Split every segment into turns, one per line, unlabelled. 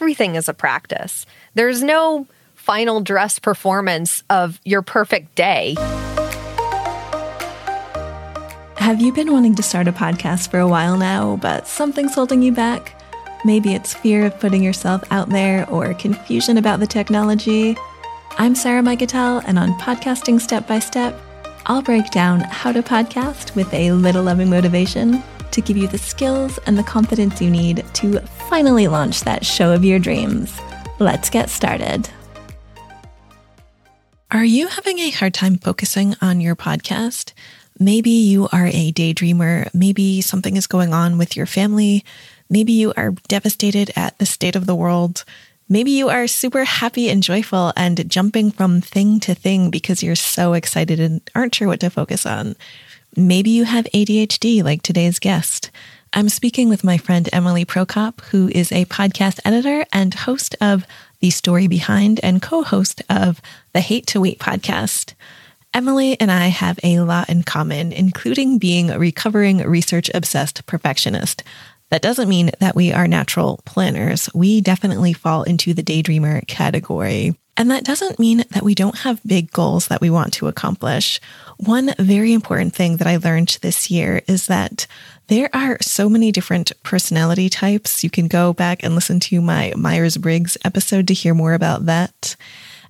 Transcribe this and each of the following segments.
everything is a practice. There's no final dress performance of your perfect day.
Have you been wanting to start a podcast for a while now, but something's holding you back? Maybe it's fear of putting yourself out there or confusion about the technology. I'm Sarah Mikutel, and on Podcasting Step by Step, I'll break down how to podcast with a little loving motivation to give you the skills and the confidence you need to finally launch that show of your dreams. Let's get started. Are you having a hard time focusing on your podcast? Maybe you are a daydreamer. Maybe something is going on with your family. Maybe you are devastated at the state of the world. Maybe you are super happy and joyful and jumping from thing to thing because you're so excited and aren't sure what to focus on. Maybe you have ADHD like today's guest. I'm speaking with my friend Emily Prokop, who is a podcast editor and host of The Story Behind and co host of the Hate to Wait podcast. Emily and I have a lot in common, including being a recovering research obsessed perfectionist. That doesn't mean that we are natural planners. We definitely fall into the daydreamer category. And that doesn't mean that we don't have big goals that we want to accomplish. One very important thing that I learned this year is that there are so many different personality types. You can go back and listen to my Myers Briggs episode to hear more about that.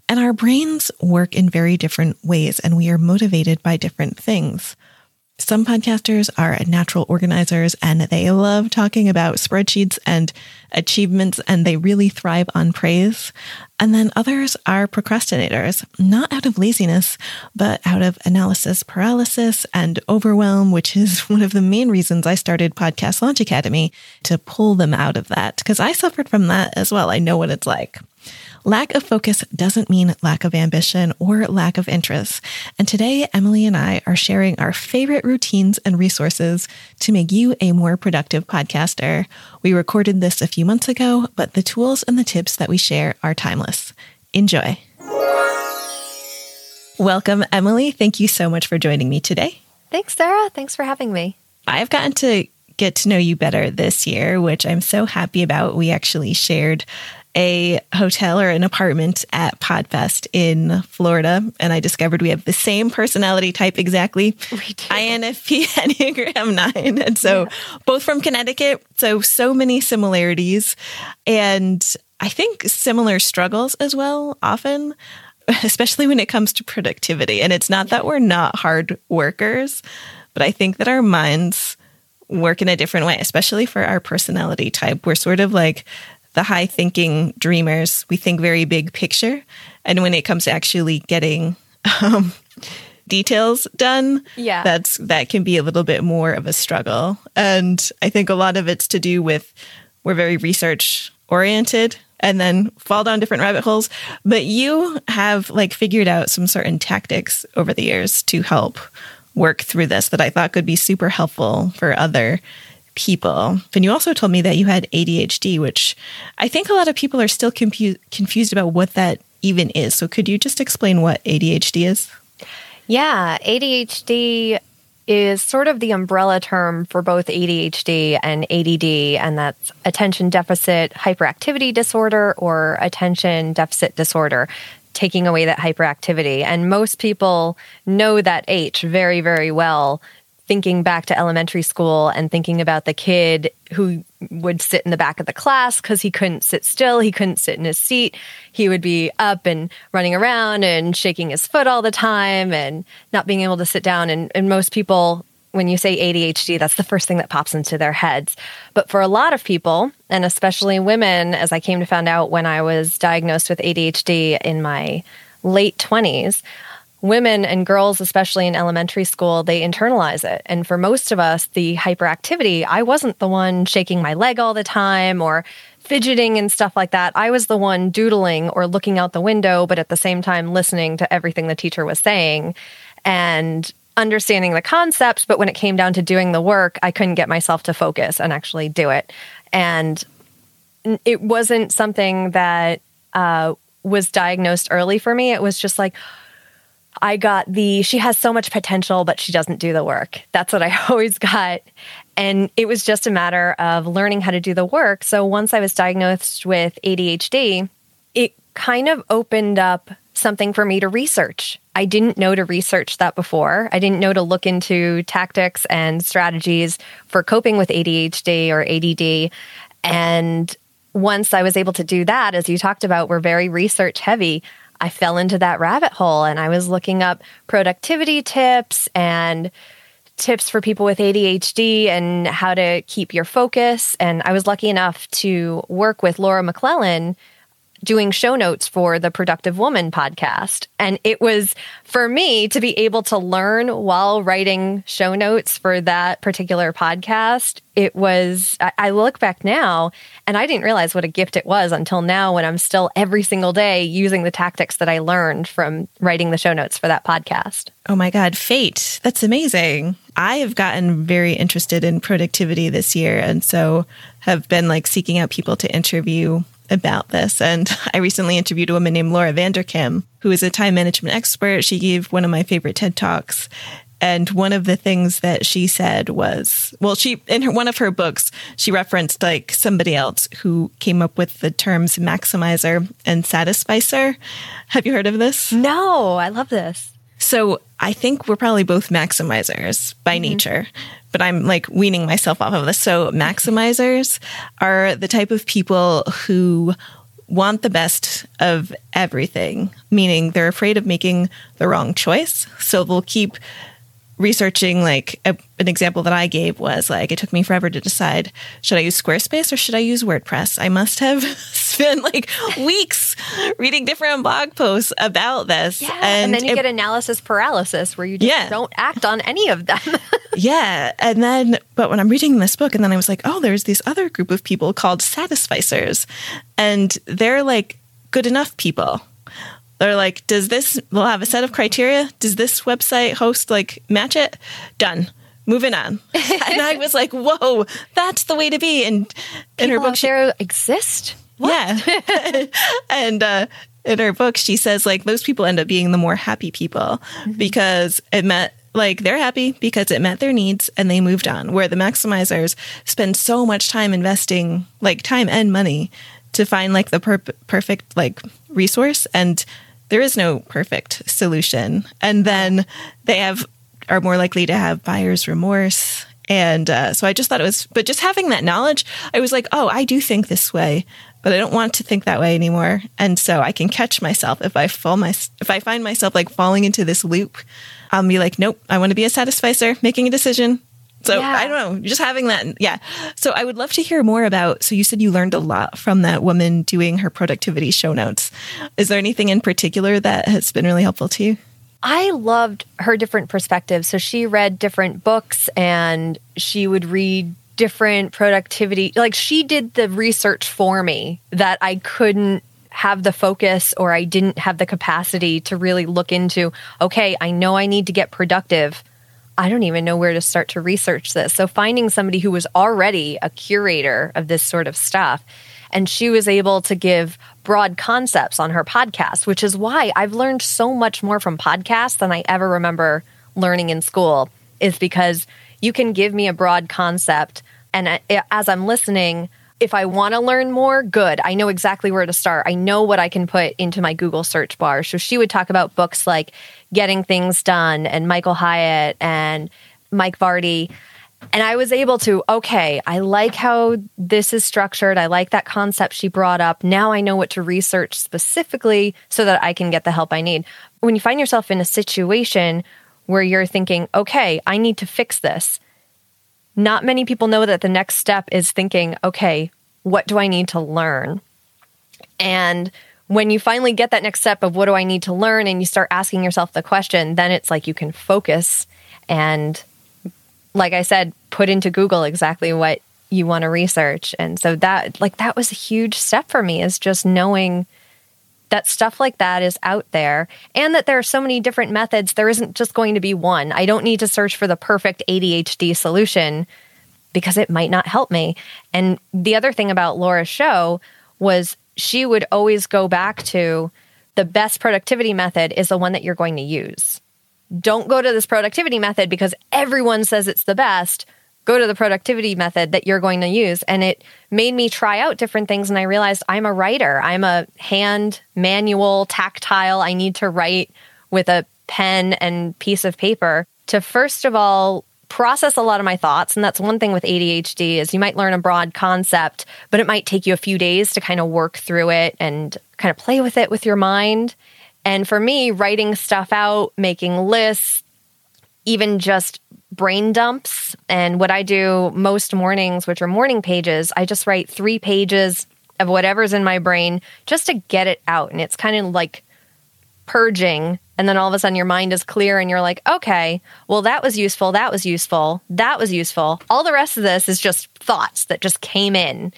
And our brains work in very different ways, and we are motivated by different things. Some podcasters are natural organizers and they love talking about spreadsheets and achievements and they really thrive on praise. And then others are procrastinators, not out of laziness, but out of analysis paralysis and overwhelm, which is one of the main reasons I started Podcast Launch Academy to pull them out of that because I suffered from that as well. I know what it's like. Lack of focus doesn't mean lack of ambition or lack of interest. And today, Emily and I are sharing our favorite routines and resources to make you a more productive podcaster. We recorded this a few months ago, but the tools and the tips that we share are timeless. Enjoy. Welcome, Emily. Thank you so much for joining me today.
Thanks, Sarah. Thanks for having me.
I've gotten to get to know you better this year, which I'm so happy about. We actually shared a hotel or an apartment at Podfest in Florida, and I discovered we have the same personality type exactly. INFP Enneagram 9. And so yeah. both from Connecticut. So, so many similarities. And I think similar struggles as well, often, especially when it comes to productivity. And it's not that we're not hard workers, but I think that our minds work in a different way, especially for our personality type. We're sort of like the high thinking dreamers, we think very big picture. And when it comes to actually getting um, details done,
yeah.
that's that can be a little bit more of a struggle. And I think a lot of it's to do with we're very research oriented and then fall down different rabbit holes. But you have like figured out some certain tactics over the years to help work through this that I thought could be super helpful for other people. And you also told me that you had ADHD, which I think a lot of people are still confu- confused about what that even is. So could you just explain what ADHD is?
Yeah, ADHD is sort of the umbrella term for both ADHD and ADD, and that's attention deficit hyperactivity disorder or attention deficit disorder taking away that hyperactivity. And most people know that H very, very well thinking back to elementary school and thinking about the kid who would sit in the back of the class because he couldn't sit still. He couldn't sit in his seat. He would be up and running around and shaking his foot all the time and not being able to sit down. And, and most people, when you say ADHD, that's the first thing that pops into their heads. But for a lot of people, and especially women, as I came to find out when I was diagnosed with ADHD in my late 20s, women and girls, especially in elementary school, they internalize it. And for most of us, the hyperactivity, I wasn't the one shaking my leg all the time or fidgeting and stuff like that. I was the one doodling or looking out the window, but at the same time listening to everything the teacher was saying and understanding the concepts. But when it came down to doing the work, I couldn't get myself to focus and actually do it. And it wasn't something that uh, was diagnosed early for me. It was just like, I got the she has so much potential, but she doesn't do the work. That's what I always got. And it was just a matter of learning how to do the work. So once I was diagnosed with ADHD, it kind of opened up something for me to research. I didn't know to research that before. I didn't know to look into tactics and strategies for coping with ADHD or ADD. And once I was able to do that, as you talked about, we're very research heavy. I fell into that rabbit hole and I was looking up productivity tips and tips for people with ADHD and how to keep your focus. And I was lucky enough to work with Laura McClellan doing show notes for the Productive Woman podcast. And it was for me to be able to learn while writing show notes for that particular podcast. It was, I, look back now and I didn't realize what a gift it was until now when I'm still every single day using the tactics that I learned from writing the show notes for that podcast.
Oh my God, fate. That's amazing. I have gotten very interested in productivity this year. And so have been like seeking out people to interview about this. And I recently interviewed a woman named Laura Vanderkam, who is a time management expert. She gave one of my favorite TED Talks. And one of the things that she said was, well, she, in her, one of her books, she referenced like somebody else who came up with the terms maximizer and satisficer. Have you heard of this?
No, I love this.
So I think we're probably both maximizers by mm-hmm. nature but I'm like weaning myself off of this. So maximizers are the type of people who want the best of everything, meaning they're afraid of making the wrong choice. So they'll keep researching like a, an example that I gave was like it took me forever to decide should I use Squarespace or should I use WordPress? I must have spent like weeks reading different blog posts about this.
Yeah, and, and then you it, get analysis paralysis where you just yeah. don't act on any of them.
yeah, and then but when I'm reading this book and then I was like, "Oh, there's this other group of people called satisficers." And they're like good enough people they're like, does this, they'll have a set of criteria. Does this website host like match it? Done. Moving on. and I was like, whoa, that's the way to be. And
in her book, she, exist.
What? Yeah. and, uh, in her book, she says like those people end up being the more happy people mm-hmm. because it met like they're happy because it met their needs and they moved on. Where the maximizers spend so much time investing like time and money to find like the per- perfect like resource and there is no perfect solution. And then they have are more likely to have buyer's remorse. And uh, so I just thought it was, but just having that knowledge, I was like, oh, I do think this way, but I don't want to think that way anymore. And so I can catch myself if I fall my if I find myself like falling into this loop. I'll be like, nope, I want to be a satisficer, making a decision, so yeah. I don't know, just having that. Yeah. So I would love to hear more about. So you said you learned a lot from that woman doing her productivity show notes. Is there anything in particular that has been really helpful to you?
I loved her different perspectives. So she read different books and she would read different productivity. Like she did the research for me that I couldn't have the focus or I didn't have the capacity to really look into, okay, I know I need to get productive I don't even know where to start to research this. So finding somebody who was already a curator of this sort of stuff and she was able to give broad concepts on her podcast, which is why I've learned so much more from podcasts than I ever remember learning in school is because you can give me a broad concept and as I'm listening, if I want to learn more, good. I know exactly where to start. I know what I can put into my Google search bar. So she would talk about books like Getting Things Done and Michael Hyatt and Mike Vardy. And I was able to, okay, I like how this is structured. I like that concept she brought up. Now I know what to research specifically so that I can get the help I need. When you find yourself in a situation where you're thinking, okay, I need to fix this, not many people know that the next step is thinking, okay, what do I need to learn? And when you finally get that next step of what do I need to learn and you start asking yourself the question, then it's like you can focus and, like I said, put into Google exactly what you want to research. And so that, like, that was a huge step for me is just knowing that stuff like that is out there and that there are so many different methods. There isn't just going to be one. I don't need to search for the perfect ADHD solution because it might not help me. And the other thing about Laura's show was she would always go back to the best productivity method is the one that you're going to use. Don't go to this productivity method because everyone says it's the best. Go to the productivity method that you're going to use. And it made me try out different things. And I realized I'm a writer, I'm a hand, manual, tactile. I need to write with a pen and piece of paper to first of all process a lot of my thoughts and that's one thing with ADHD is you might learn a broad concept but it might take you a few days to kind of work through it and kind of play with it with your mind and for me writing stuff out making lists even just brain dumps and what I do most mornings which are morning pages I just write 3 pages of whatever's in my brain just to get it out and it's kind of like purging and then all of a sudden your mind is clear and you're like, okay, well, that was useful. That was useful. That was useful. All the rest of this is just thoughts that just came in.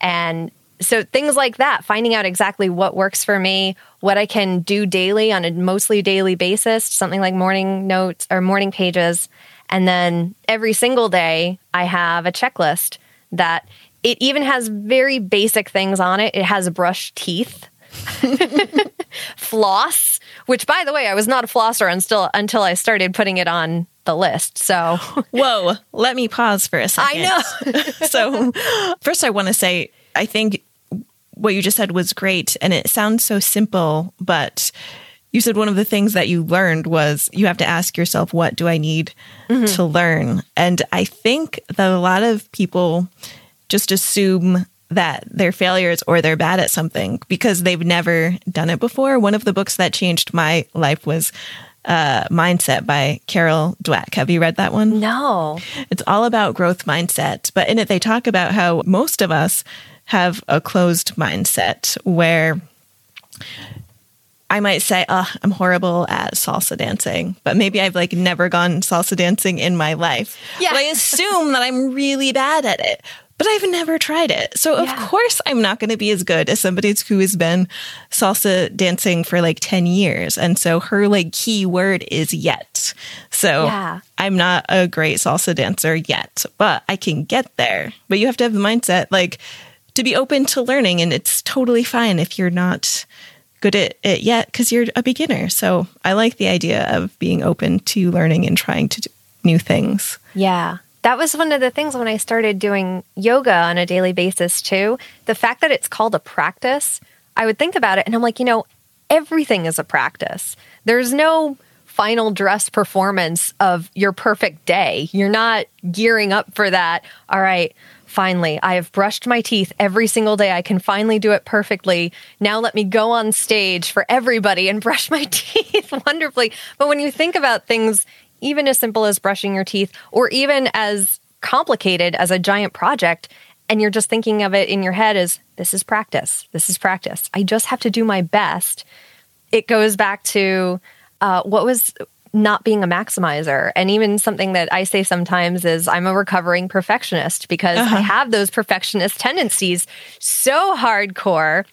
And so things like that, finding out exactly what works for me, what I can do daily on a mostly daily basis, something like morning notes or morning pages. And then every single day, I have a checklist that it even has very basic things on it. It has brushed teeth. floss, which by the way, I was not a flosser until until I started putting it on the list. So,
whoa, let me pause for a second.
I
know. so, first I want to say I think what you just said was great and it sounds so simple, but you said one of the things that you learned was you have to ask yourself what do I need mm-hmm. to learn? And I think that a lot of people just assume that they're failures or they're bad at something because they've never done it before. One of the books that changed my life was uh, Mindset by Carol Dweck. Have you read that one?
No.
It's all about growth mindset, but in it, they talk about how most of us have a closed mindset where I might say, oh, I'm horrible at salsa dancing, but maybe I've like never gone salsa dancing in my life. Yeah. But I assume that I'm really bad at it but I've never tried it. So of yeah. course I'm not going to be as good as somebody who has been salsa dancing for like 10 years. And so her like key word is yet. So yeah. I'm not a great salsa dancer yet, but I can get there. But you have to have the mindset like to be open to learning and it's totally fine if you're not good at it yet because you're a beginner. So I like the idea of being open to learning and trying to do new things.
Yeah that was one of the things when I started doing yoga on a daily basis too. The fact that it's called a practice, I would think about it and I'm like, you know, everything is a practice. There's no final dress performance of your perfect day. You're not gearing up for that. All right, finally, I have brushed my teeth every single day. I can finally do it perfectly. Now let me go on stage for everybody and brush my teeth wonderfully. But when you think about things even as simple as brushing your teeth, or even as complicated as a giant project, and you're just thinking of it in your head as this is practice, this is practice. I just have to do my best. It goes back to uh, what was not being a maximizer. And even something that I say sometimes is I'm a recovering perfectionist because uh-huh. I have those perfectionist tendencies so hardcore.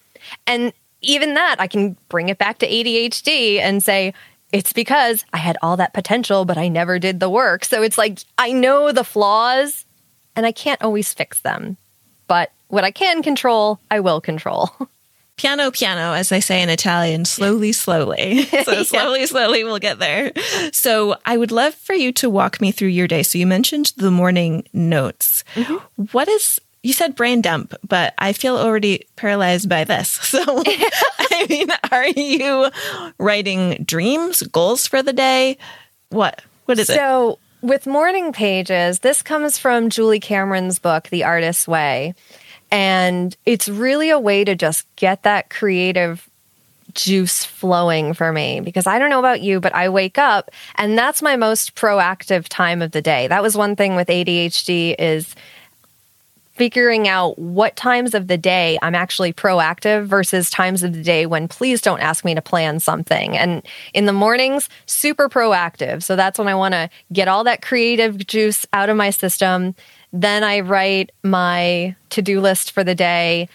And even that, I can bring it back to ADHD and say, it's because I had all that potential, but I never did the work. So it's like I know the flaws and I can't always fix them. But what I can control, I will control.
Piano, piano, as they say in Italian, slowly, slowly. So, slowly, yeah. slowly, we'll get there. So, I would love for you to walk me through your day. So, you mentioned the morning notes. Mm-hmm. What is you said brain dump, but I feel already paralyzed by this. So, I mean, are you writing dreams, goals for the day? What? What is
so,
it?
So, with morning pages, this comes from Julie Cameron's book, The Artist's Way. And it's really a way to just get that creative juice flowing for me because I don't know about you, but I wake up and that's my most proactive time of the day. That was one thing with ADHD is figuring out what times of the day I'm actually proactive versus times of the day when please don't ask me to plan something. And in the mornings, super proactive. So that's when I want to get all that creative juice out of my system. Then I write my to do list for the day.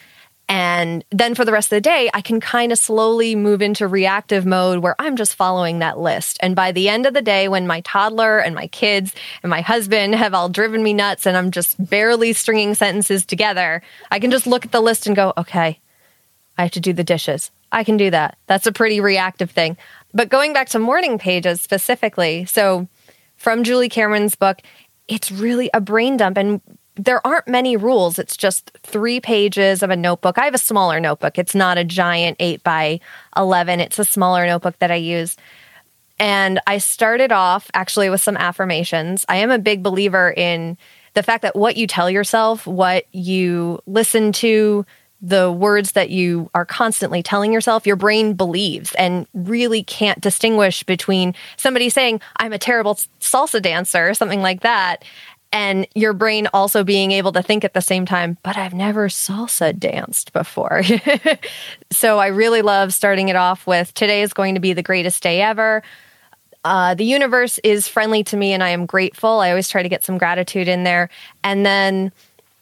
And then for the rest of the day, I can kind of slowly move into reactive mode where I'm just following that list. And by the end of the day, when my toddler and my kids and my husband have all driven me nuts and I'm just barely stringing sentences together, I can just look at the list and go, okay, I have to do the dishes. I can do that. That's a pretty reactive thing. But going back to morning pages specifically, so from Julie Cameron's book, it's really a brain dump. And there aren't many rules. It's just three pages of a notebook. I have a smaller notebook. It's not a giant eight by 11, it's a smaller notebook that I use. And I started off actually with some affirmations. I am a big believer in the fact that what you tell yourself, what you listen to, the words that you are constantly telling yourself, your brain believes and really can't distinguish between somebody saying, I'm a terrible salsa dancer, something like that, and your brain also being able to think at the same time, but I've never salsa danced before. so I really love starting it off with today is going to be the greatest day ever. Uh, the universe is friendly to me and I am grateful. I always try to get some gratitude in there. And then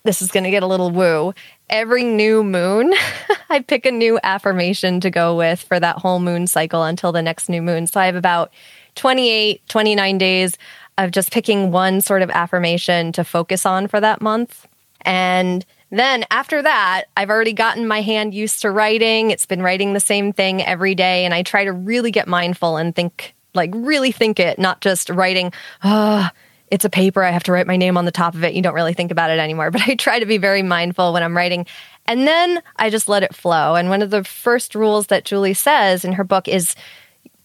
this is going to get a little woo. Every new moon, I pick a new affirmation to go with for that whole moon cycle until the next new moon. So I have about 28, 29 days of just picking one sort of affirmation to focus on for that month. And then after that, I've already gotten my hand used to writing. It's been writing the same thing every day. And I try to really get mindful and think, like, really think it, not just writing, oh, it's a paper. I have to write my name on the top of it. You don't really think about it anymore. But I try to be very mindful when I'm writing. And then I just let it flow. And one of the first rules that Julie says in her book is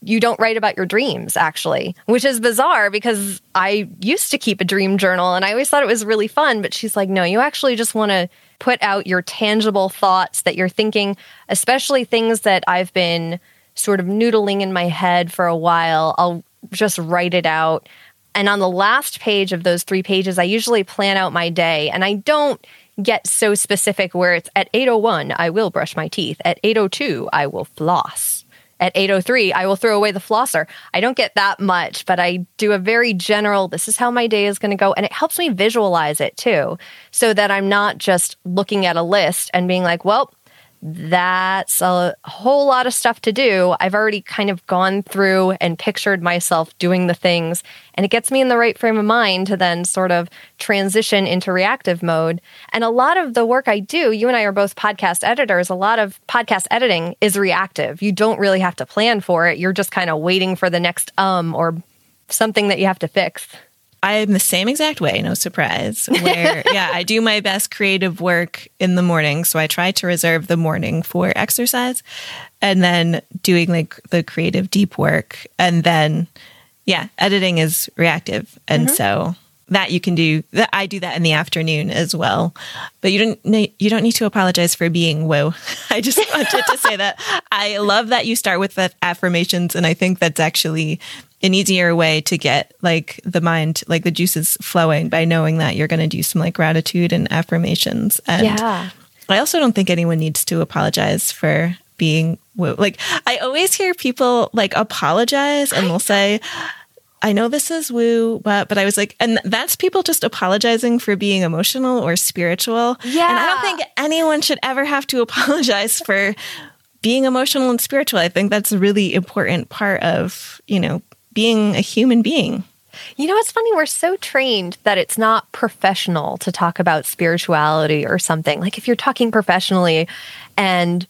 you don't write about your dreams, actually, which is bizarre because I used to keep a dream journal and I always thought it was really fun. But she's like, no, you actually just want to put out your tangible thoughts that you're thinking, especially things that I've been sort of noodling in my head for a while. I'll just write it out. And on the last page of those three pages, I usually plan out my day and I don't get so specific where it's at 801 I will brush my teeth. At 802 I will floss. At 803 i will throw away the flosser. I don't get that much but i do a very general this is how my day is going to go and it helps me visualize it too so that i'm not just looking at a list and being like well that's a whole lot of stuff to do. I've already kind of gone through and pictured myself doing the things, and it gets me in the right frame of mind to then sort of transition into reactive mode. And a lot of the work I do, you and I are both podcast editors, a lot of podcast editing is reactive. You don't really have to plan for it, you're just kind of waiting for the next um or something that you have to fix.
I'm the same exact way, no surprise. Where, yeah, I do my best creative work in the morning. So I try to reserve the morning for exercise and then doing like the creative deep work. And then, yeah, editing is reactive. And mm-hmm. so that you can do that i do that in the afternoon as well but you don't you don't need to apologize for being whoa i just wanted to say that i love that you start with the affirmations and i think that's actually an easier way to get like the mind, like the juices flowing by knowing that you're going to do some like gratitude and affirmations. And
yeah.
I also don't think anyone needs to apologize for being woo. Like I always hear people like apologize and they'll say, I know this is woo, but but I was like, and that's people just apologizing for being emotional or spiritual.
Yeah.
And I don't think anyone should ever have to apologize for being emotional and spiritual. I think that's a really important part of, you know, being a human being.
You know, it's funny. We're so trained that it's not professional to talk about spirituality or something. Like if you're talking professionally and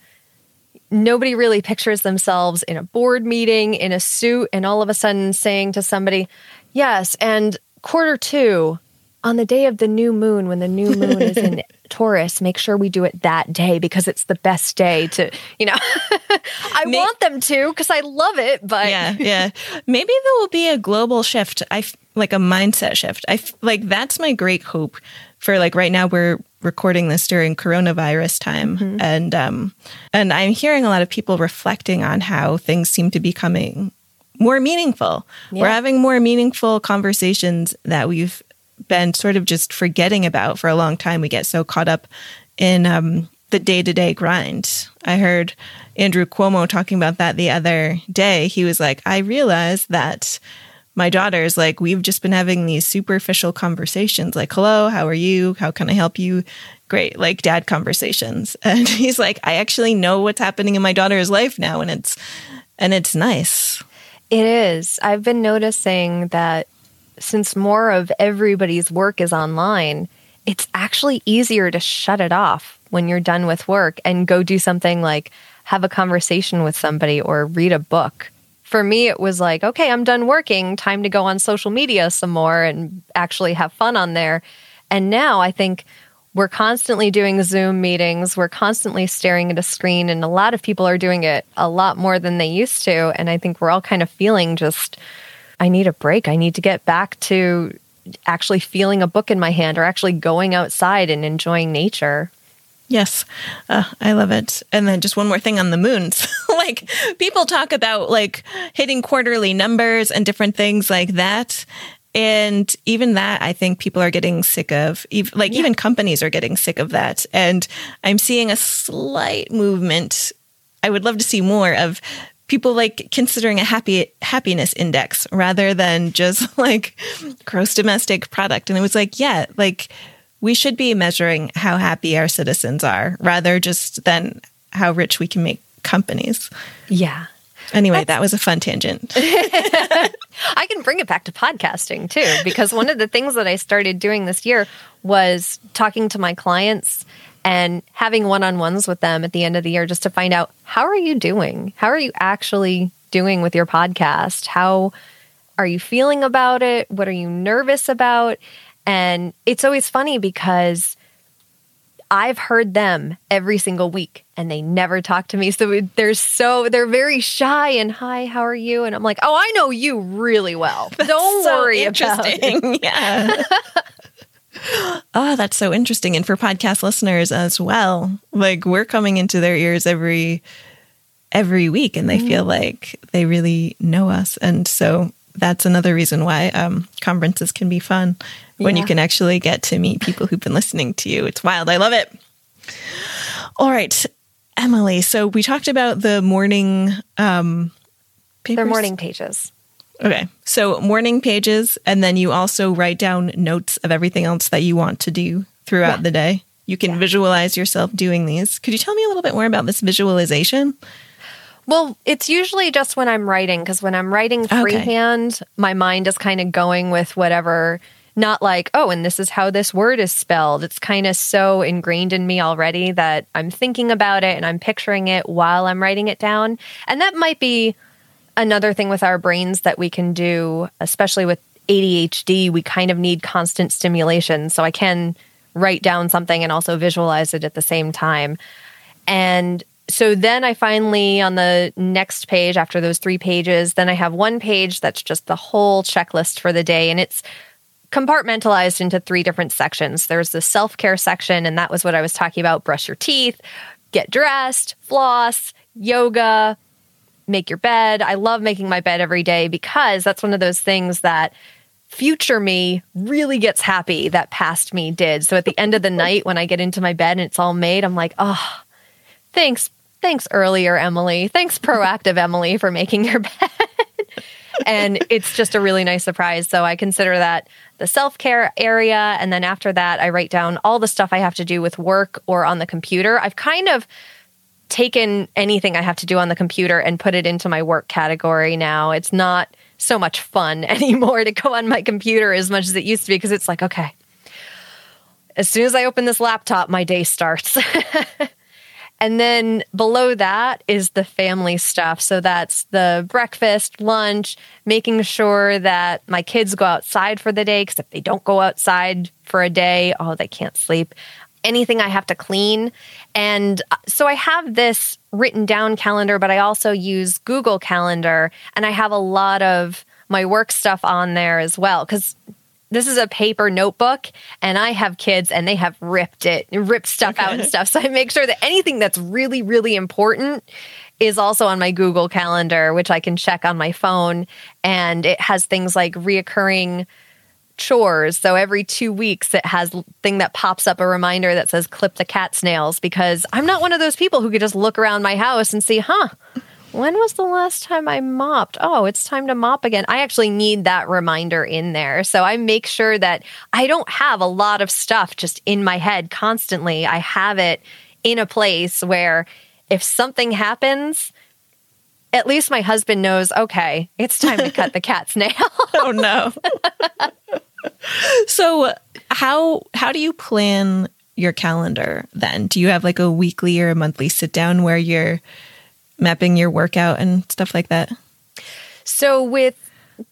nobody really pictures themselves in a board meeting in a suit and all of a sudden saying to somebody, Yes, and quarter two, on the day of the new moon, when the new moon is in Taurus, make sure we do it that day because it's the best day to, you know, I May- want them to because I love it, but
yeah, yeah. Maybe there will be a global shift. I like a mindset shift. I like that's my great hope for like right now we're recording this during coronavirus time mm-hmm. and um and I'm hearing a lot of people reflecting on how things seem to be coming more meaningful. Yeah. We're having more meaningful conversations that we've been sort of just forgetting about for a long time. We get so caught up in um, the day to day grind. I heard Andrew Cuomo talking about that the other day. He was like, I realized that my daughters, like, we've just been having these superficial conversations like, hello, how are you? How can I help you? Great, like dad conversations. And he's like, I actually know what's happening in my daughter's life now. And it's, and it's nice.
It is. I've been noticing that since more of everybody's work is online, it's actually easier to shut it off when you're done with work and go do something like have a conversation with somebody or read a book for me, it was like, okay, I'm done working. Time to go on social media some more and actually have fun on there. And now I think we're constantly doing Zoom meetings. We're constantly staring at a screen, and a lot of people are doing it a lot more than they used to. And I think we're all kind of feeling just, I need a break. I need to get back to actually feeling a book in my hand or actually going outside and enjoying nature.
Yes, uh, I love it. And then just one more thing on the moons. like people talk about like hitting quarterly numbers and different things like that. And even that, I think people are getting sick of. Like yeah. even companies are getting sick of that. And I'm seeing a slight movement. I would love to see more of people like considering a happy happiness index rather than just like gross domestic product. And it was like, yeah, like we should be measuring how happy our citizens are rather just than how rich we can make companies.
Yeah.
Anyway, That's, that was a fun tangent.
I can bring it back to podcasting too, because one of the things that I started doing this year was talking to my clients and having one on ones with them at the end of the year just to find out how are you doing? How are you actually doing with your podcast? How are you feeling about it? What are you nervous about? And it's always funny because I've heard them every single week and they never talk to me. So they're so, they're very shy and hi, how are you? And I'm like, oh, I know you really well.
That's
Don't
so
worry
interesting.
about
it. Yeah. oh, that's so interesting. And for podcast listeners as well, like we're coming into their ears every every week and they mm-hmm. feel like they really know us. And so that's another reason why um, conferences can be fun when yeah. you can actually get to meet people who've been listening to you. It's wild. I love it. All right, Emily. So we talked about the morning um,
papers. They're morning pages.
Okay. So morning pages, and then you also write down notes of everything else that you want to do throughout yeah. the day. You can yeah. visualize yourself doing these. Could you tell me a little bit more about this visualization?
Well, it's usually just when I'm writing, because when I'm writing freehand, okay. my mind is kind of going with whatever, not like, oh, and this is how this word is spelled. It's kind of so ingrained in me already that I'm thinking about it and I'm picturing it while I'm writing it down. And that might be another thing with our brains that we can do, especially with ADHD, we kind of need constant stimulation. So I can write down something and also visualize it at the same time. And so then I finally, on the next page after those three pages, then I have one page that's just the whole checklist for the day. And it's compartmentalized into three different sections. There's the self care section, and that was what I was talking about brush your teeth, get dressed, floss, yoga, make your bed. I love making my bed every day because that's one of those things that future me really gets happy that past me did. So at the end of the night, when I get into my bed and it's all made, I'm like, oh, thanks. Thanks earlier, Emily. Thanks, proactive Emily, for making your bed. And it's just a really nice surprise. So I consider that the self care area. And then after that, I write down all the stuff I have to do with work or on the computer. I've kind of taken anything I have to do on the computer and put it into my work category now. It's not so much fun anymore to go on my computer as much as it used to be because it's like, okay, as soon as I open this laptop, my day starts. and then below that is the family stuff. So that's the breakfast, lunch, making sure that my kids go outside for the day because if they don't go outside for a day, oh, they can't sleep anything I have to clean. And uh, so I have this written down calendar, but I also use Google Calendar and I have a lot of my work stuff on there as well because this is a paper notebook and I have kids and they have ripped it, ripped stuff okay. out and stuff. So I make sure that anything that's really, really important is also on my Google Calendar, which I can check on my phone. And it has things like reoccurring chores. So every two weeks, it has thing that pops up a reminder that says clip the cat's nails because I'm not one of those people who could just look around my house and see, huh, when was the last time I mopped? Oh, it's time to mop again. I actually need that reminder in there. So I make sure that I don't have a lot of stuff just in my head constantly. I have it in a place where if something happens, at least my husband knows, okay, it's time to cut the cat's nail.
oh no. so how how do you plan your calendar then? Do you have like a weekly or a monthly sit down where you're mapping your workout and stuff like that?
So with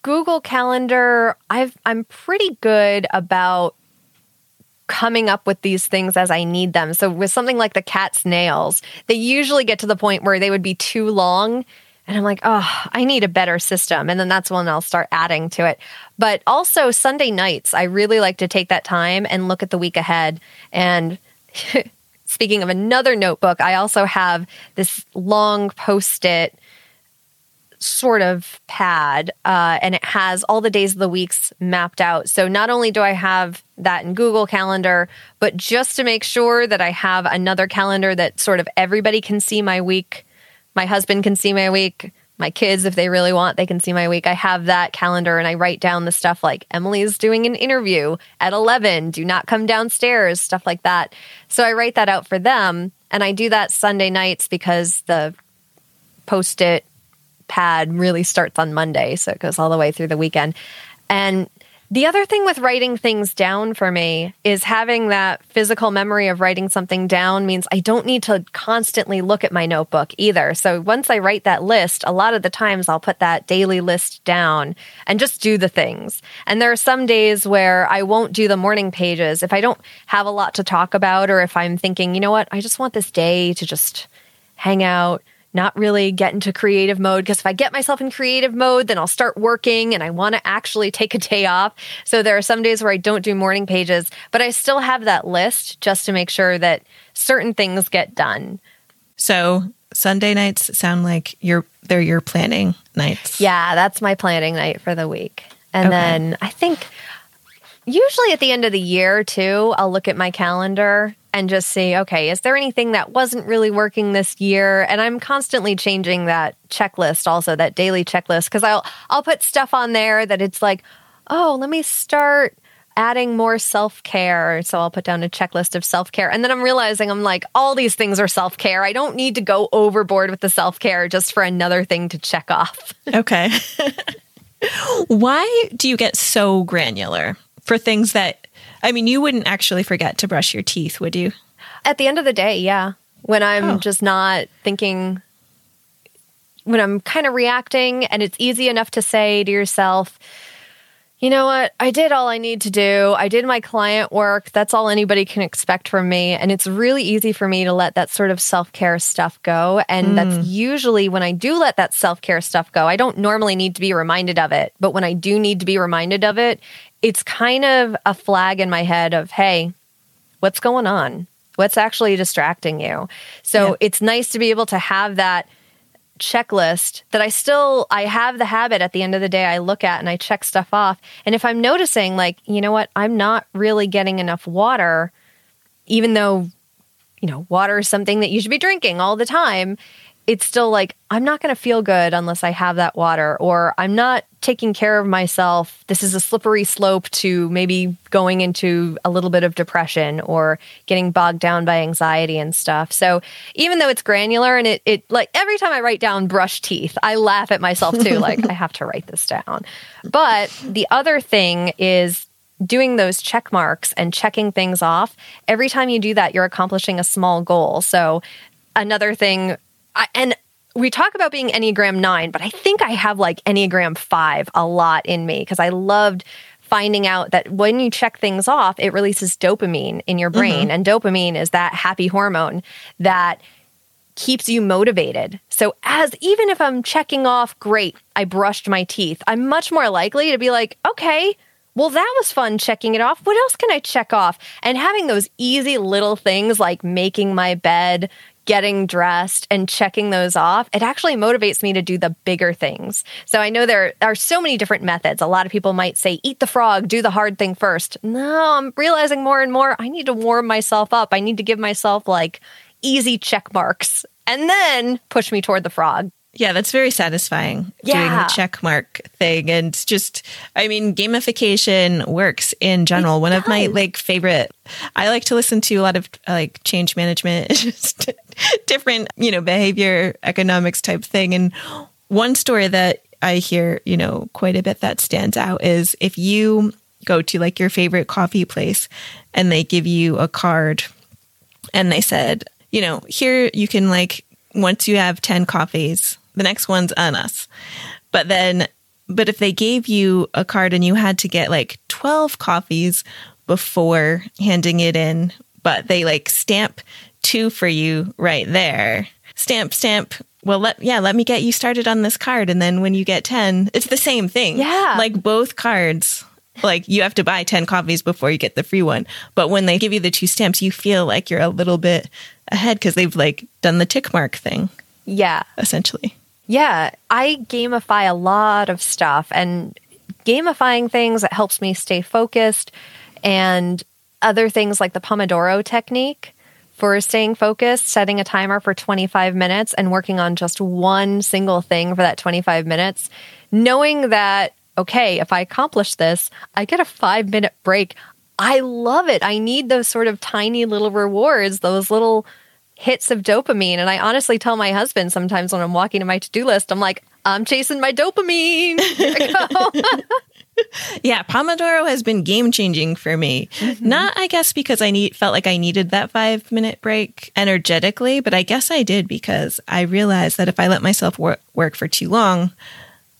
Google Calendar, I've I'm pretty good about coming up with these things as I need them. So with something like the cat's nails, they usually get to the point where they would be too long and I'm like, oh, I need a better system. And then that's when I'll start adding to it. But also, Sunday nights, I really like to take that time and look at the week ahead. And speaking of another notebook, I also have this long post it sort of pad uh, and it has all the days of the weeks mapped out. So not only do I have that in Google Calendar, but just to make sure that I have another calendar that sort of everybody can see my week my husband can see my week. My kids, if they really want, they can see my week. I have that calendar and I write down the stuff like Emily is doing an interview at 11. Do not come downstairs, stuff like that. So I write that out for them. And I do that Sunday nights because the post it pad really starts on Monday. So it goes all the way through the weekend. And the other thing with writing things down for me is having that physical memory of writing something down means I don't need to constantly look at my notebook either. So once I write that list, a lot of the times I'll put that daily list down and just do the things. And there are some days where I won't do the morning pages if I don't have a lot to talk about or if I'm thinking, you know what, I just want this day to just hang out not really get into creative mode because if I get myself in creative mode, then I'll start working and I want to actually take a day off. So there are some days where I don't do morning pages, but I still have that list just to make sure that certain things get done.
So Sunday nights sound like you're they're your planning nights.
Yeah, that's my planning night for the week. And okay. then I think usually at the end of the year too, I'll look at my calendar and just see, okay, is there anything that wasn't really working this year? And I'm constantly changing that checklist also, that daily checklist, because I'll I'll put stuff on there that it's like, oh, let me start adding more self-care. So I'll put down a checklist of self-care. And then I'm realizing I'm like, all these things are self-care. I don't need to go overboard with the self-care just for another thing to check off.
Okay. Why do you get so granular for things that I mean, you wouldn't actually forget to brush your teeth, would you?
At the end of the day, yeah. When I'm oh. just not thinking, when I'm kind of reacting, and it's easy enough to say to yourself, you know what? I did all I need to do. I did my client work. That's all anybody can expect from me. And it's really easy for me to let that sort of self care stuff go. And mm. that's usually when I do let that self care stuff go, I don't normally need to be reminded of it. But when I do need to be reminded of it, it's kind of a flag in my head of, hey, what's going on? What's actually distracting you? So yeah. it's nice to be able to have that checklist that I still I have the habit at the end of the day I look at and I check stuff off. And if I'm noticing like, you know what, I'm not really getting enough water even though you know, water is something that you should be drinking all the time, it's still like I'm not going to feel good unless I have that water or I'm not taking care of myself. This is a slippery slope to maybe going into a little bit of depression or getting bogged down by anxiety and stuff. So even though it's granular and it, it like every time I write down brush teeth, I laugh at myself too. like I have to write this down. But the other thing is doing those check marks and checking things off. Every time you do that, you're accomplishing a small goal. So another thing I, and we talk about being Enneagram 9, but I think I have like Enneagram 5 a lot in me because I loved finding out that when you check things off, it releases dopamine in your brain. Mm-hmm. And dopamine is that happy hormone that keeps you motivated. So, as even if I'm checking off, great, I brushed my teeth, I'm much more likely to be like, okay, well, that was fun checking it off. What else can I check off? And having those easy little things like making my bed, getting dressed and checking those off, it actually motivates me to do the bigger things. So I know there are so many different methods. A lot of people might say, eat the frog, do the hard thing first. No, I'm realizing more and more I need to warm myself up. I need to give myself like easy check marks and then push me toward the frog.
Yeah, that's very satisfying yeah. doing the check mark thing. And just, I mean, gamification works in general. It One does. of my like favorite, I like to listen to a lot of like change management, just different, you know, behavior economics type thing. And one story that I hear, you know, quite a bit that stands out is if you go to like your favorite coffee place and they give you a card and they said, you know, here you can like, once you have 10 coffees, the next one's on us. But then, but if they gave you a card and you had to get like 12 coffees before handing it in, but they like stamp two for you right there. Stamp, stamp. Well, let yeah, let me get you started on this card, and then when you get ten, it's the same thing.
Yeah.
like both cards. Like you have to buy ten coffees before you get the free one. But when they give you the two stamps, you feel like you're a little bit ahead because they've like done the tick mark thing
Yeah.
essentially.
Yeah, I gamify a lot of stuff and gamifying things that helps me stay focused and other things like the Pomodoro technique for staying focused, setting a timer for 25 minutes and working on just one single thing for that 25 minutes, knowing that okay, if I accomplish this, I get a 5 minute break. I love it. I need those sort of tiny little rewards, those little hits of dopamine. And I honestly tell my husband sometimes when I'm walking to my to do list, I'm like, I'm chasing my dopamine. Here I go.
Yeah, Pomodoro has been game changing for me. Mm-hmm. Not, I guess, because I need felt like I needed that five minute break energetically, but I guess I did because I realized that if I let myself work, work for too long,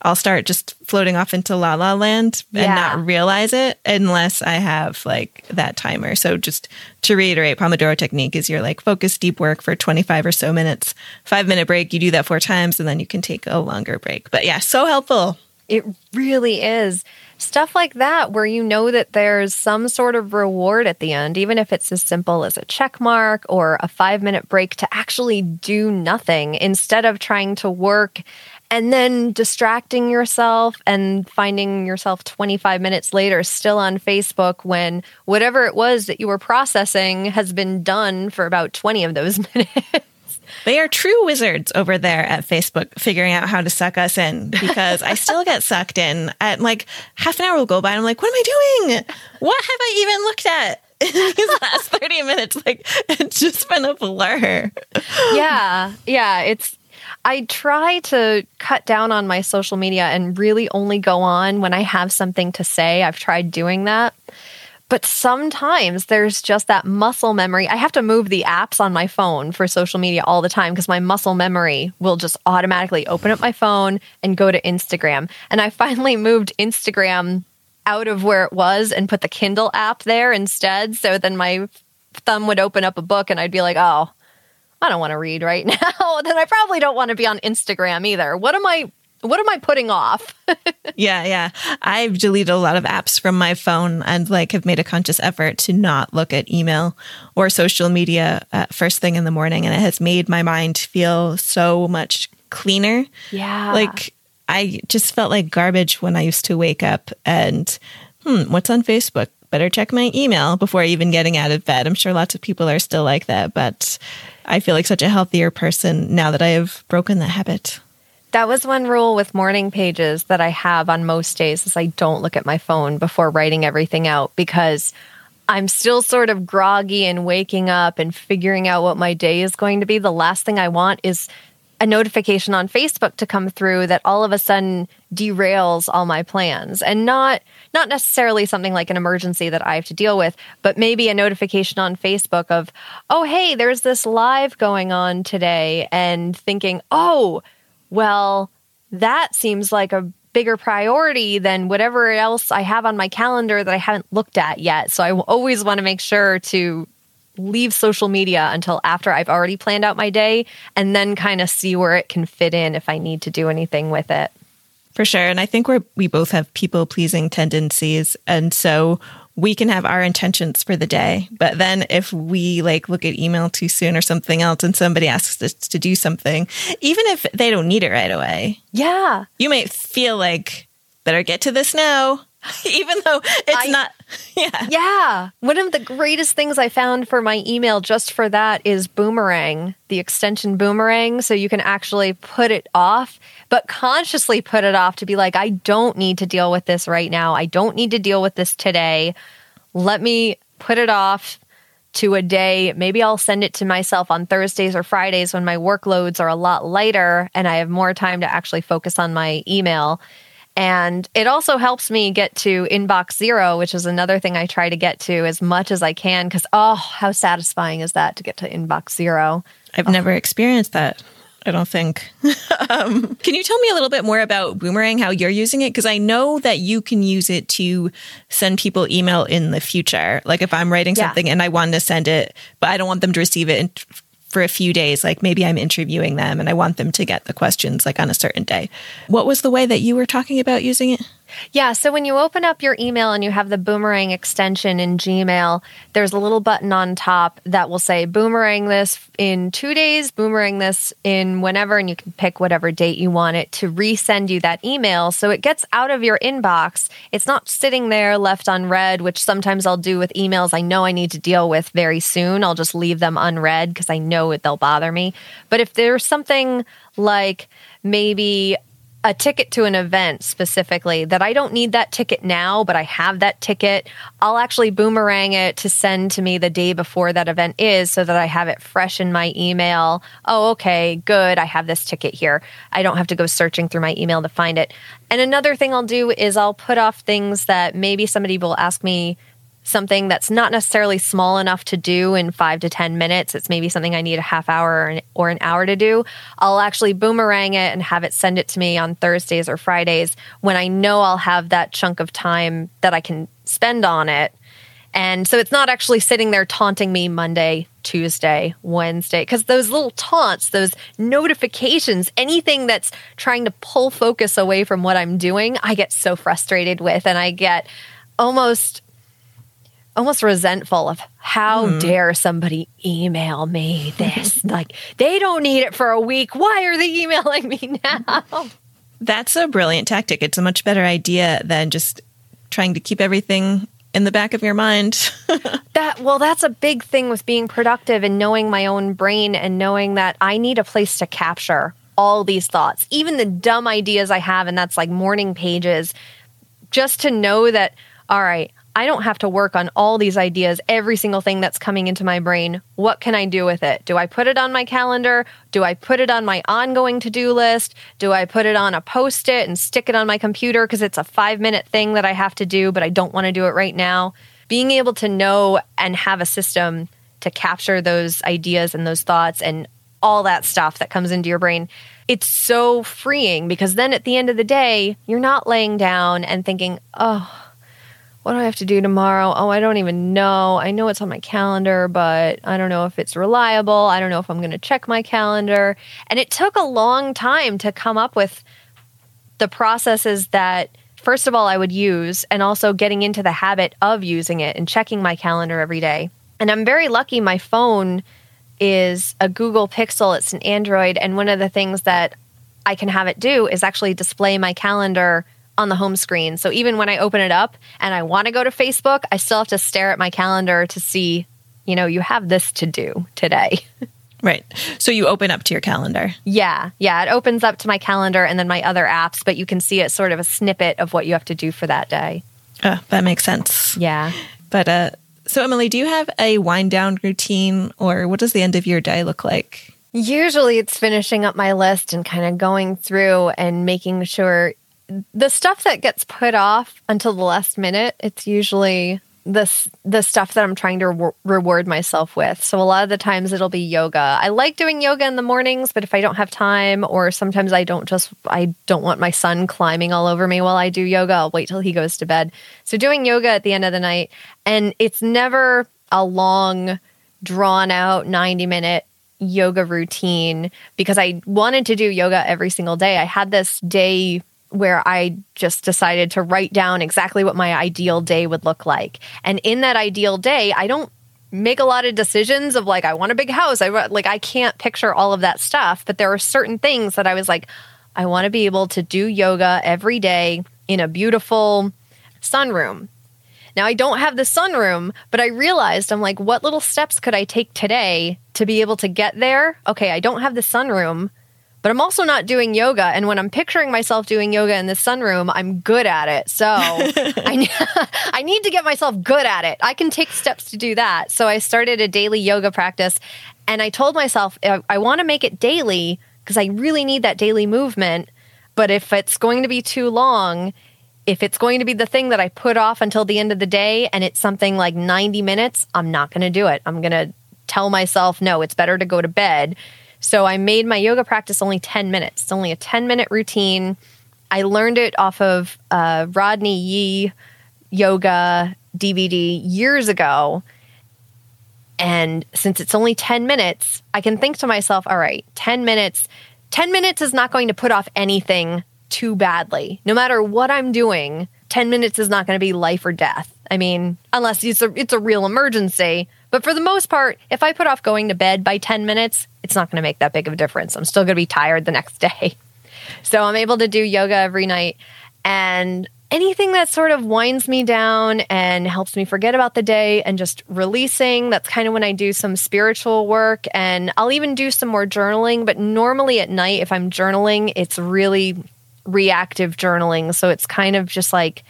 I'll start just floating off into la la land and
Yeah.
not realize it unless I have like that timer. So just to reiterate, Pomodoro technique is your like focus deep work for 25 or so minutes, five minute break. You do that four times and then you can take a longer break. But yeah, so helpful.
It really is. Stuff like that, where you know that there's some sort of reward at the end, even if it's as simple as a check mark or a five minute break to actually do nothing instead of trying to work and then distracting yourself and finding yourself 25 minutes later still on Facebook when whatever it was that you were processing has been done for about 20 of those minutes.
They are true wizards over there at Facebook figuring out how to suck us in because I still get sucked in. At like half an hour will go by and I'm like, what am I doing? What have I even looked at in these last 30 minutes? Like it's just been a blur.
yeah, yeah. It's I try to cut down on my social media and really only go on when I have something to say. I've tried doing that. But sometimes there's just that muscle memory. I have to move the apps on my phone for social media all the time because my muscle memory will just automatically open up my phone and go to Instagram. And I finally moved Instagram out of where it was and put the Kindle app there instead. So then my thumb would open up a book and I'd be like, oh, I don't want to read right now. then I probably don't want to be on Instagram either. What am I what am I putting off?
Yeah, yeah. I've deleted a lot of apps from my phone and like have made a conscious effort to not look at email or social media at first thing in the morning. And it has made my mind feel so much cleaner.
Yeah.
Like I just felt like garbage when I used to wake up and, hmm, what's on Facebook? Better check my email before even getting out of bed. I'm sure lots of people are still like that, but I feel like such a healthier person now that I have broken that habit.
That was one rule with morning pages that I have on most days is I don't look at my phone before writing everything out because I'm still sort of groggy and waking up and figuring out what my day is going to be. The last thing I want is a notification on Facebook to come through that all of a sudden derails all my plans and not not necessarily something like an emergency that I have to deal with, but maybe a notification on Facebook of, "Oh, hey, there's this live going on today." And thinking, "Oh, well, that seems like a bigger priority than whatever else I have on my calendar that I haven't looked at yet. So I always want to make sure to leave social media until after I've already planned out my day and then kind of see where it can fit in if I need to do anything with it.
For sure. And I think we're, we both have people pleasing tendencies. And so we can have our intentions for the day. But then if we like look at email too soon or something else and somebody asks us to do something, even if they don't need it right away,
Yeah.
you might feel like, better get to this now, even though it's
I-
not. Yeah.
Yeah. One of the greatest things I found for my email just for that is Boomerang, the extension Boomerang. So you can actually put it off, but consciously put it off to be like, I don't need to deal with this right now. I don't need to deal with this today. Let me put it off to a day. Maybe I'll send it to myself on Thursdays or Fridays when my workloads are a lot lighter and I have more time to actually focus on my email. And it also helps me get to inbox zero, which is another thing I try to get to as much as I can. Because, oh, how satisfying is that to get to inbox zero?
I've never oh. experienced that. I don't think. um, can you tell me a little bit more about Boomerang, how you're using it? Because I know that you can use it to send people email in the future. Like if I'm writing something yeah. and I want to send it, but I don't want them to receive it in, for a few days, like maybe I'm interviewing them and I want them to get the questions like on a certain day. What was the way that you were talking about using it?
Yeah. So when you open up your email and you have the Boomerang extension in Gmail, there's a little button on top that will say Boomerang this in two days, Boomerang this in whenever, and you can pick whatever date you want it to resend you that email. So it gets out of your inbox. It's not sitting there left unread, which sometimes I'll do with emails I know I need to deal with very soon. I'll just leave them unread because I know it, they'll bother me. But if there's something like maybe a ticket to an event specifically that I don't need that ticket now, but I have that ticket, I'll actually boomerang it to send to me the day before that event is so that I have it fresh in my email. Oh, okay, good. I have this ticket here. I don't have to go searching through my email to find it. And another thing I'll do is I'll put off things that maybe somebody will ask me something that's not necessarily small enough to do in five to 10 minutes, it's maybe something I need a half hour or an, or an hour to do, I'll actually boomerang it and have it send it to me on Thursdays or Fridays when I know I'll have that chunk of time that I can spend on it. And so it's not actually sitting there taunting me Monday, Tuesday, Wednesday, because those little taunts, those notifications, anything that's trying to pull focus away from what I'm doing, I get so frustrated with. And I get almost almost resentful of how mm. dare somebody email me this? like they don't need it for a week. Why are they emailing me now?
That's a brilliant tactic. It's a much better idea than just trying to keep everything in the back of your mind.
that well, that's a big thing with being productive and knowing my own brain and knowing that I need a place to capture all these thoughts, even the dumb ideas I have, and that's like morning pages, just to know that, all right, I don't have to work on all these ideas, every single thing that's coming into my brain. What can I do with it? Do I put it on my calendar? Do I put it on my ongoing to do list? Do I put it on a post it and stick it on my computer because it's a five minute thing that I have to do, but I don't want to do it right now? Being able to know and have a system to capture those ideas and those thoughts and all that stuff that comes into your brain it's so freeing because then at the end of the day, you're not laying down and thinking, oh, what do I have to do tomorrow? Oh, I don't even know. I know it's on my calendar, but I don't know if it's reliable. I don't know if I'm going to check my calendar. And it took a long time to come up with the processes that, first of all, I would use, and also getting into the habit of using it and checking my calendar every day. And I'm very lucky my phone is a Google Pixel, it's an Android. And one of the things that I can have it do is actually display my calendar on the home screen. So even when I open it up and I want to go to Facebook, I still have to stare at my calendar to see, you know, you have this to do today.
Right. So you open up to your calendar.
Yeah. Yeah. It opens up to my calendar and then my other apps, but you can see it sort of a snippet of what you have to do for that day.
Uh, that makes sense.
Yeah.
But uh, so, Emily, do you have a wind down routine or what does the end of your day look like?
Usually it's finishing up my list and kind of going through and making sure the stuff that gets put off until the last minute, it's usually the the stuff that I'm trying to re- reward myself with. So a lot of the times it'll be yoga. I like doing yoga in the mornings, but if I don't have time or sometimes I don't just I don't want my son climbing all over me while I do yoga, I'll wait till he goes to bed. So doing yoga at the end of the night and it's never a long drawn out 90 minute yoga routine because I wanted to do yoga every single day. I had this day where I just decided to write down exactly what my ideal day would look like. And in that ideal day, I don't make a lot of decisions of like I want a big house. I like I can't picture all of that stuff, but there are certain things that I was like I want to be able to do yoga every day in a beautiful sunroom. Now I don't have the sunroom, but I realized I'm like what little steps could I take today to be able to get there? Okay, I don't have the sunroom, but I'm also not doing yoga. And when I'm picturing myself doing yoga in the sunroom, I'm good at it. So I, I need to get myself good at it. I can take steps to do that. So I started a daily yoga practice and I told myself I, I want to make it daily because I really need that daily movement. But if it's going to be too long, if it's going to be the thing that I put off until the end of the day and it's something like 90 minutes, I'm not going to do it. I'm going to tell myself, no, it's better to go to bed So I made my yoga practice only 10 minutes. It's only a 10 minute routine. I learned it off of uh, Rodney Yee yoga DVD years ago. And since it's only 10 minutes, I can think to myself, all right, 10 minutes, 10 minutes is not going to put off anything too badly. No matter what I'm doing, 10 minutes is not going to be life or death. I mean, unless it's a, it's a real emergency. But for the most part, if I put off going to bed by 10 minutes, it's not going to make that big of a difference. I'm still going to be tired the next day. So I'm able to do yoga every night. And anything that sort of winds me down and helps me forget about the day and just releasing. That's kind of when I do some spiritual work and I'll even do some more journaling. But normally at night, if I'm journaling, it's really reactive journaling. So it's kind of just like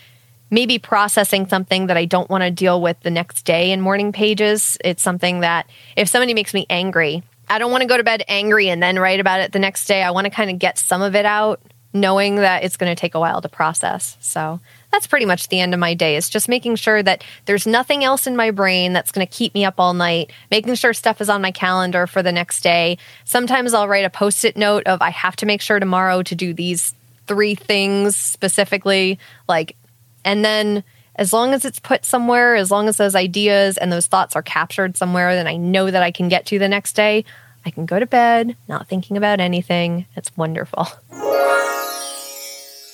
maybe processing something that I don't want to deal with the next day in morning pages. It's something that if somebody makes me angry, I don't want to go to bed angry and then write about it the next day. I want to kind of get some of it out knowing that it's going to take a while to process. So that's pretty much the end of my day. It's just making sure that there's nothing else in my brain that's going to keep me up all night, making sure stuff is on my calendar for the next day. Sometimes I'll write a post it note of I have to make sure tomorrow to do these three things specifically. Like, and then as long as it's put somewhere, as long as those ideas and those thoughts are captured somewhere, then I know that I can get to the next day. I can go to bed not thinking about anything. It's wonderful.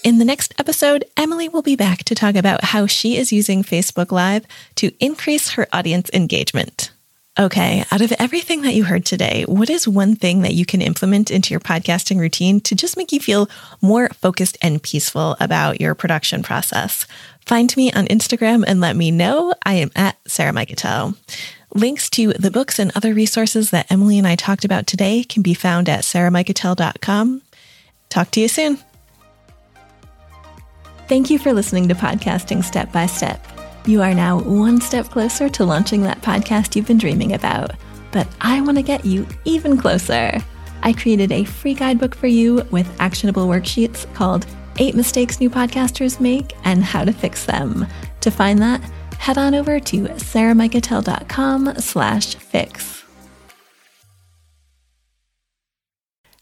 In the next episode, Emily will be back to talk about how she is using Facebook Live to increase her audience engagement. Okay, out of everything that you heard today, what is one thing that you can implement into your podcasting routine to just make you feel more focused and peaceful about your production process? Find me on Instagram and let me know. I am at Sarah Miketel. Links to the books and other resources that Emily and I talked about today can be found at sarahmiketel.com. Talk to you soon. Thank you for listening to Podcasting Step by Step. You are now one step closer to launching that podcast you've been dreaming about. But I want to get you even closer. I created a free guidebook for you with actionable worksheets called Eight Mistakes New Podcasters Make and How to Fix Them. To find that, head on over to sarahmiketel.com slash fix.